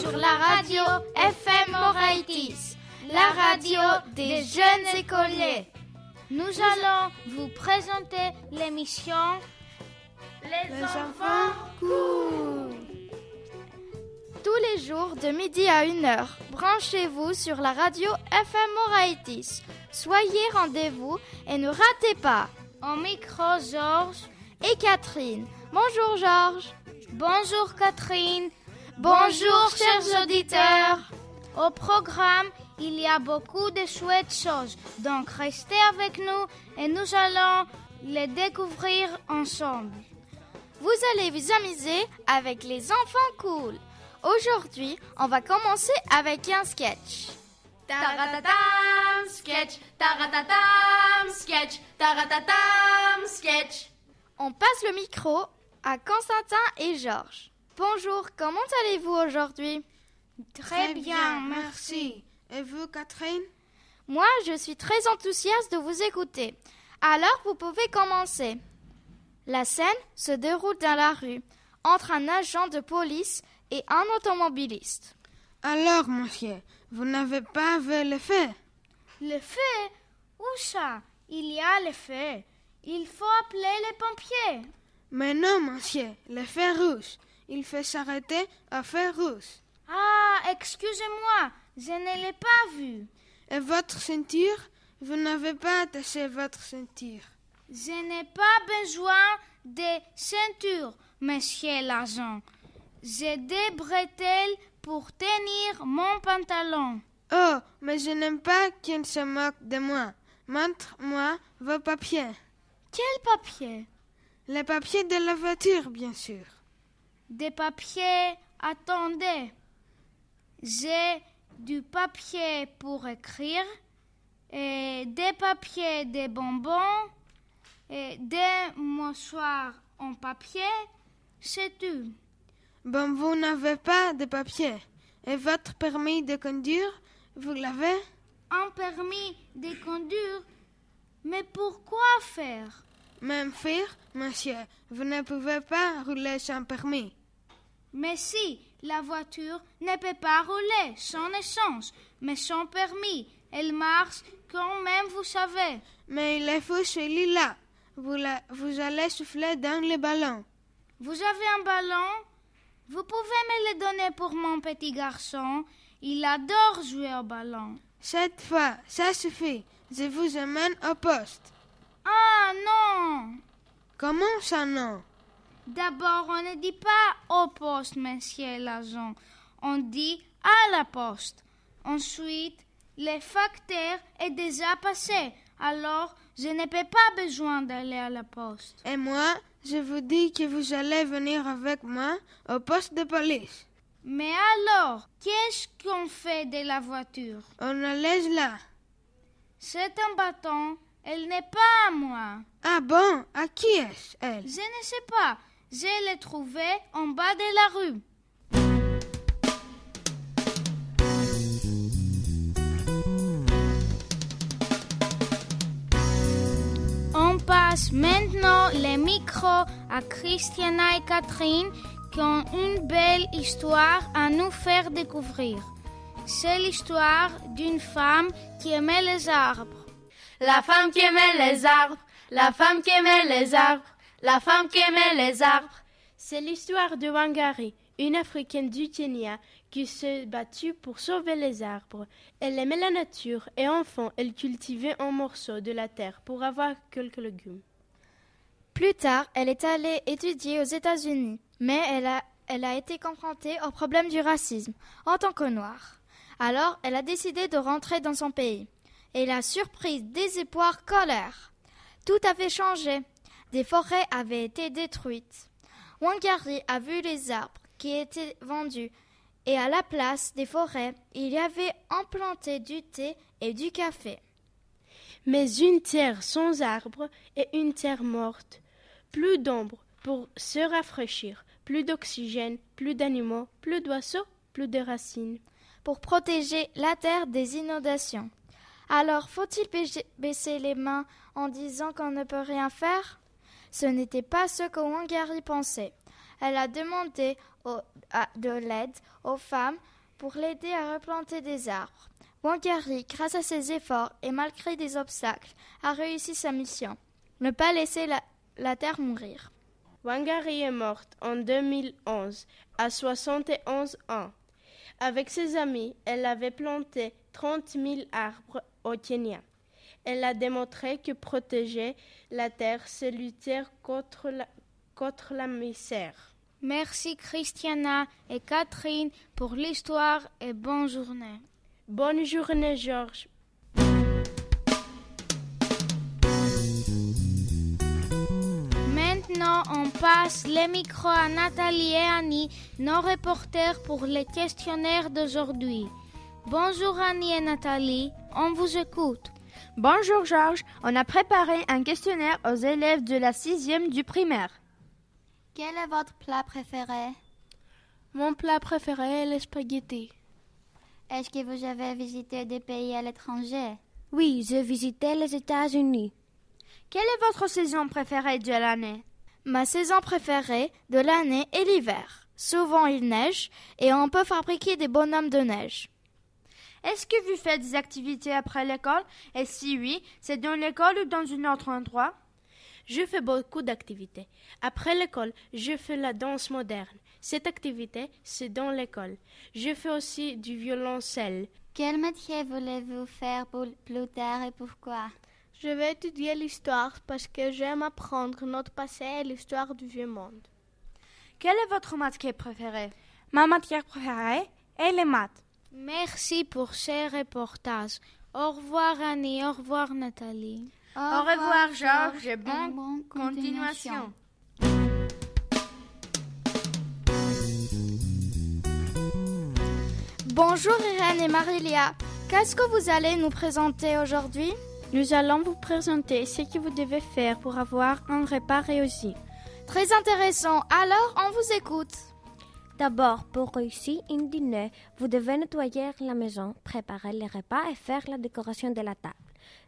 sur la radio FM Moraitis, la radio des jeunes écoliers. Nous allons vous présenter l'émission Les, enfants courent. Tous les jours de midi à 1h, branchez-vous sur la radio FM Moraitis. Soyez rendez-vous et ne ratez pas. En micro, Georges et Catherine. Bonjour Georges. Bonjour Catherine. Bonjour chers auditeurs. Au programme, il y a beaucoup de chouettes choses, donc restez avec nous et nous allons les découvrir ensemble. Vous allez vous amuser avec les enfants cool. Aujourd'hui, on va commencer avec un sketch. Taratatam, sketch, taratatam, sketch, taratatam, sketch. On passe le micro à Constantin et Georges. Bonjour, comment allez-vous aujourd'hui? Très bien, merci. Et vous, Catherine? Moi, je suis très enthousiaste de vous écouter. Alors, vous pouvez commencer. La scène se déroule dans la rue, entre un agent de police et un automobiliste. Alors, monsieur, vous n'avez pas vu le fait Le fait Où ça? Il y a le fait. Il faut appeler les pompiers. Mais non, monsieur, le fait rouge. Il fait s'arrêter à feu rouge. Ah, excusez-moi, je ne l'ai pas vu. Et votre ceinture? Vous n'avez pas attaché votre ceinture. Je n'ai pas besoin de ceinture, monsieur l'agent. J'ai des bretelles pour tenir mon pantalon. Oh, mais je n'aime pas qu'il se moque de moi. Montre-moi vos papiers. Quels papiers? Les papiers de la voiture, bien sûr. Des papiers, attendez. J'ai du papier pour écrire, et des papiers de bonbons, et des mouchoirs en papier, c'est tout. Bon, vous n'avez pas de papier. Et votre permis de conduire, vous l'avez? Un permis de conduire Mais pourquoi faire? Même faire, monsieur, vous ne pouvez pas rouler sans permis. Mais si, la voiture ne peut pas rouler sans essence, mais sans permis. Elle marche quand même, vous savez. Mais il est fou celui-là. Vous, allez souffler dans le ballon. Vous avez un ballon? Vous pouvez me le donner pour mon petit garçon. Il adore jouer au ballon. Cette fois, ça suffit. Je vous emmène au poste. Ah non Comment ça non? D'abord, on ne dit pas au poste, monsieur l'agent. On dit à la poste. Ensuite, le facteur est déjà passé. Alors, je n'ai pas besoin d'aller à la poste. Et moi, je vous dis que vous allez venir avec moi au poste de police. Mais alors, qu'est-ce qu'on fait de la voiture? On la laisse là. C'est un bâton. Elle n'est pas moi. Ah bon? À qui est-ce, elle? Je ne sais pas. Je l'ai trouvée en bas de la rue. On passe maintenant les micros à Christiana et Catherine qui ont une belle histoire à nous faire découvrir. C'est l'histoire d'une femme qui aimait les arbres. La femme qui aimait les arbres, la femme qui aimait les arbres, la femme qui aimait les arbres. C'est l'histoire de Wangari, une Africaine du Kenya qui s'est battue pour sauver les arbres. Elle aimait la nature et enfant, elle cultivait un morceau de la terre pour avoir quelques légumes. Plus tard, elle est allée étudier aux États-Unis, mais elle a, elle a été confrontée au problème du racisme en tant que noire. Alors, elle a décidé de rentrer dans son pays. Et la surprise, désespoir, colère. Tout avait changé. Des forêts avaient été détruites. Wangari a vu les arbres qui étaient vendus et à la place des forêts, il y avait implanté du thé et du café. Mais une terre sans arbres est une terre morte. Plus d'ombre pour se rafraîchir, plus d'oxygène, plus d'animaux, plus d'oiseaux, plus de racines. pour protéger la terre des inondations. Alors faut-il ba- baisser les mains en disant qu'on ne peut rien faire? Ce n'était pas ce que Wangari pensait. elle a demandé de l'aide aux femmes pour l'aider à replanter des arbres. Wangari, grâce à ses efforts et malgré des obstacles, a réussi sa mission ne pas laisser la, la terre mourir. Wangari est morte en 2011 à 71 ans. Avec ses amis, elle avait planté 30 000 arbres au Kenya. Elle a démontré que protéger la terre, c'est lutter contre la, contre la misère. Merci Christiana et Catherine pour l'histoire et bonne journée. Bonne journée Georges. Maintenant, on passe les micros à Nathalie et Annie, nos reporters pour les questionnaires d'aujourd'hui. Bonjour Annie et Nathalie, on vous écoute. Bonjour Georges, on a préparé un questionnaire aux élèves de la sixième du primaire. Quel est votre plat préféré? Mon plat préféré est les spaghettis. Est-ce que vous avez visité des pays à l'étranger? Oui, j'ai visité les États-Unis. Quelle est votre saison préférée de l'année? Ma saison préférée de l'année est l'hiver. Souvent il neige et on peut fabriquer des bonhommes de neige. Est-ce que vous faites des activités après l'école? Et si oui, c'est dans l'école ou dans un autre endroit? Je fais beaucoup d'activités. Après l'école, je fais la danse moderne. Cette activité, c'est dans l'école. Je fais aussi du violoncelle. Quel métier voulez-vous faire plus tard et pourquoi? Je vais étudier l'histoire parce que j'aime apprendre notre passé et l'histoire du vieux monde. Quelle est votre matière préférée? Ma matière préférée est les maths. Merci pour ces reportages. Au revoir Annie, au revoir Nathalie. Au, revoir, Georges et bonne continuation. Bonjour Irène et Marilia. Qu'est-ce que vous allez nous présenter aujourd'hui? Nous allons vous présenter ce que vous devez faire pour avoir un repas réussi. Très intéressant. Alors, on vous écoute. D'abord, pour réussir un dîner, vous devez nettoyer la maison, préparer les repas et faire la décoration de la table.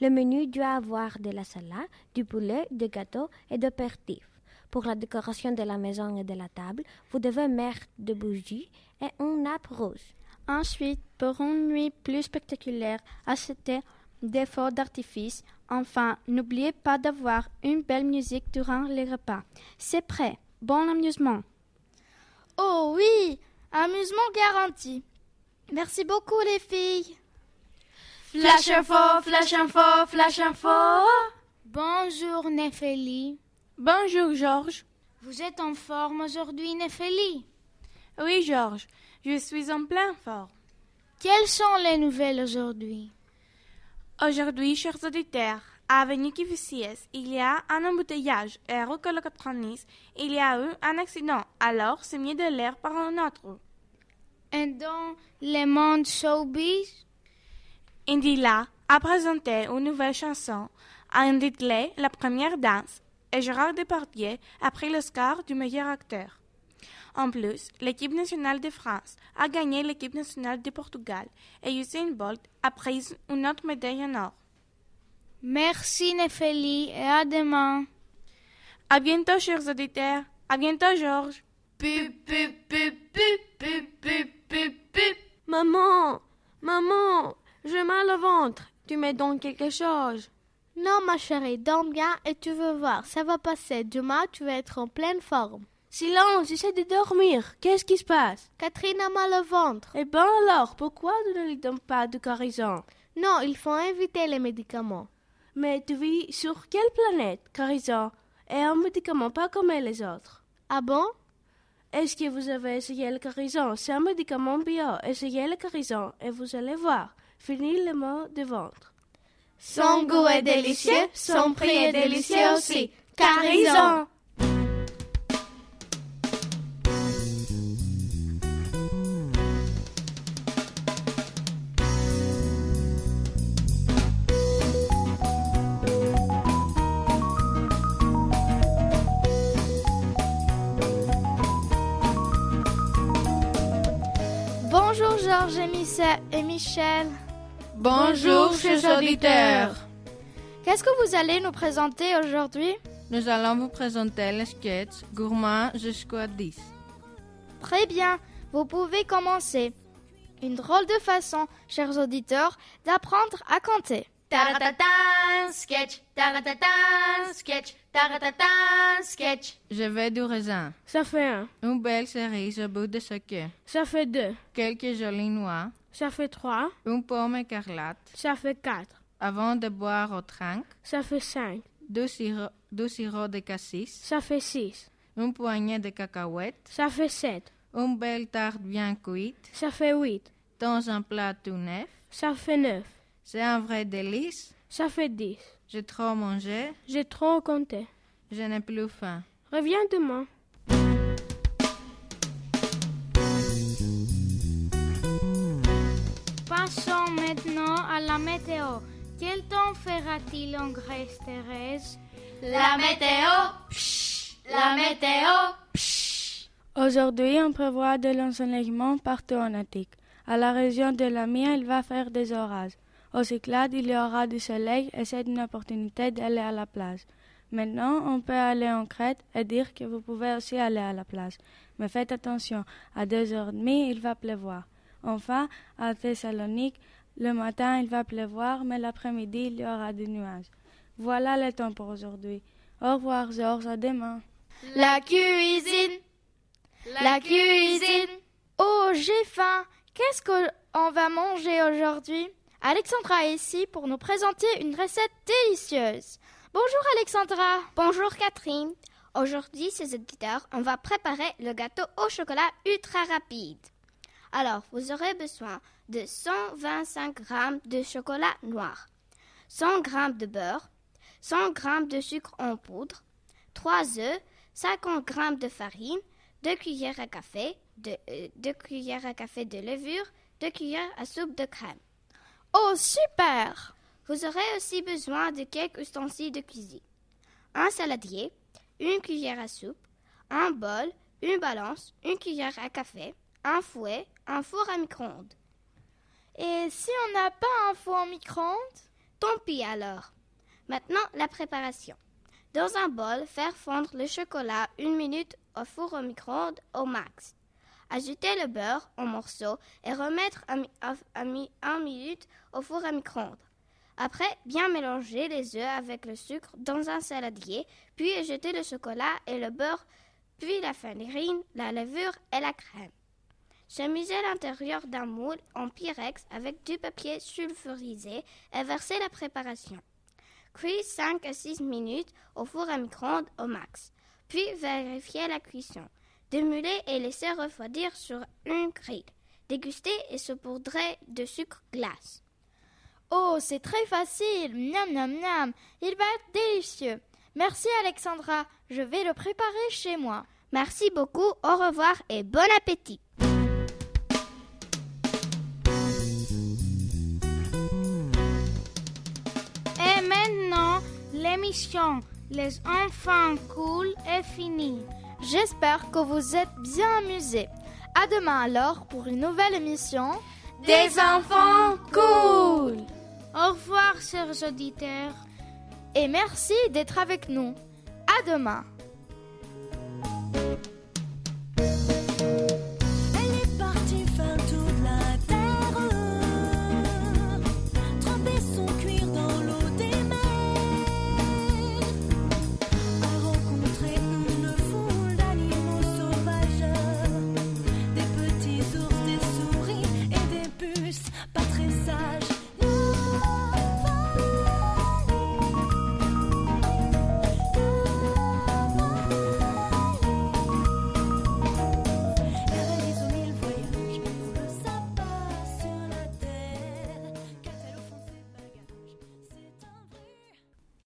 Le menu doit avoir de la salade, du poulet, des gâteaux et de pertifs. Pour la décoration de la maison et de la table, vous devez mettre des bougies et un nappe rose. Ensuite, pour une nuit plus spectaculaire, achetez des feux d'artifice. Enfin, n'oubliez pas d'avoir une belle musique durant les repas. C'est prêt. Bon amusement. Oh oui, amusement garanti. Merci beaucoup les filles. Flash info, flash info, flash info. Bonjour Néphélie. Bonjour Georges. Vous êtes en forme aujourd'hui Néphélie Oui Georges, je suis en pleine forme. Quelles sont les nouvelles aujourd'hui? Aujourd'hui, chers auditeurs, Avenue Kivusies, il y a un embouteillage et rue il y a eu un accident. Alors, c'est mieux de l'air par un autre. Et dans le monde showbiz Indila a présenté une nouvelle chanson intitulée La première danse et Gérard Depardieu a pris l'Oscar du meilleur acteur. En plus, l'équipe nationale de France a gagné l'équipe nationale de Portugal et Usain Bolt a pris une autre médaille en or. Merci Néphélie et à demain. À bientôt, chers auditeurs. À bientôt, Georges. Maman, maman, j'ai mal au ventre. Tu me donnes quelque chose Non, ma chérie, dors bien et tu veux voir, ça va passer. Demain, tu vas être en pleine forme. Silence, j'essaie de dormir. Qu'est-ce qui se passe? Catherine a mal au ventre. Eh ben alors, pourquoi tu ne lui donnes pas de guérison? Non, il faut éviter les médicaments. Mais tu vis sur quelle planète, Carison Et un médicament pas comme les autres. Ah bon? Est-ce que vous avez essayé le carison C'est un médicament bio. Essayez le carison et vous allez voir. Fini le mot de ventre. Son goût est délicieux, son prix est délicieux aussi. Carison et Michel. Bonjour, chers auditeurs. Qu'est-ce que vous allez nous présenter aujourd'hui? Nous allons vous présenter le sketch Gourmand jusqu'à 10. Très bien, vous pouvez commencer. Une drôle de façon, chers auditeurs, d'apprendre à compter. Taratata, sketch, taratata, sketch, taratata, sketch. Je vais du raisin. Ça fait un. Une belle cerise au bout de ce queue. Ça fait deux. Quelques jolies noix. Ça fait trois. Une pomme écarlate. Ça fait quatre. Avant de boire au trinque. Ça fait cinq. Deux sirops, deux sirops de cassis. Ça fait six. Une poignée de cacahuètes. Ça fait sept. Une belle tarte bien cuite. Ça fait huit. Dans un plat tout neuf. Ça fait neuf. C'est un vrai délice. Ça fait dix. J'ai trop mangé. J'ai trop compté. Je n'ai plus faim. Reviens demain. Passons maintenant à la météo. Quel temps fera-t-il en Grèce, Thérèse? La météo, psh, la météo, psh. Aujourd'hui, on prévoit de l'ensoleillement partout en Attique. À la région de la Mia, il va faire des orages. Au Cyclades, il y aura du soleil et c'est une opportunité d'aller à la plage. Maintenant, on peut aller en Crète et dire que vous pouvez aussi aller à la plage. Mais faites attention, à deux heures et il va pleuvoir. Enfin, à Thessalonique, le matin, il va pleuvoir, mais l'après-midi, il y aura des nuages. Voilà le temps pour aujourd'hui. Au revoir, Georges, à demain. La cuisine, la cuisine. Oh, j'ai faim. Qu'est-ce qu'on va manger aujourd'hui? Alexandra est ici pour nous présenter une recette délicieuse. Bonjour Alexandra. Bonjour Catherine. Aujourd'hui, ces auditeurs, on va préparer le gâteau au chocolat ultra rapide. Alors, vous aurez besoin de 125 g de chocolat noir, 100 g de beurre, 100 g de sucre en poudre, 3 œufs, 50 g de farine, 2 cuillères à café, 2, euh, cuillères à café de levure, 2 cuillères à soupe de crème. Oh, super Vous aurez aussi besoin de quelques ustensiles de cuisine. Un saladier, une cuillère à soupe, un bol, une balance, une cuillère à café, un fouet, un four à micro-ondes. Et si on n'a pas un four à micro-ondes? Tant pis alors. Maintenant, la préparation. Dans un bol, faire fondre le chocolat une minute au four au micro-ondes au max. Ajouter le beurre en morceaux et remettre à, un minute au four à micro-ondes. Après, bien mélanger les œufs avec le sucre dans un saladier, puis ajouter le chocolat et le beurre, puis la farine, la levure et la crème. Chemiser l'intérieur d'un moule en pyrex avec du papier sulfurisé et verser la préparation. Cuire 5 à 6 minutes au four à micro-ondes au max. Puis vérifier la cuisson. Démuler et laisser refroidir sur une grille. Déguster et saupoudrer de sucre glace. Oh, c'est très facile. Miam, miam, miam. Il va être délicieux. Merci Alexandra. Je vais le préparer chez moi. Merci beaucoup. Au revoir et bon appétit. Et maintenant, l'émission Les enfants cool est finie. J'espère que vous êtes bien amusés. À demain alors pour une nouvelle émission Des enfants cool. Au revoir, chers auditeurs. Et merci d'être avec nous. À demain.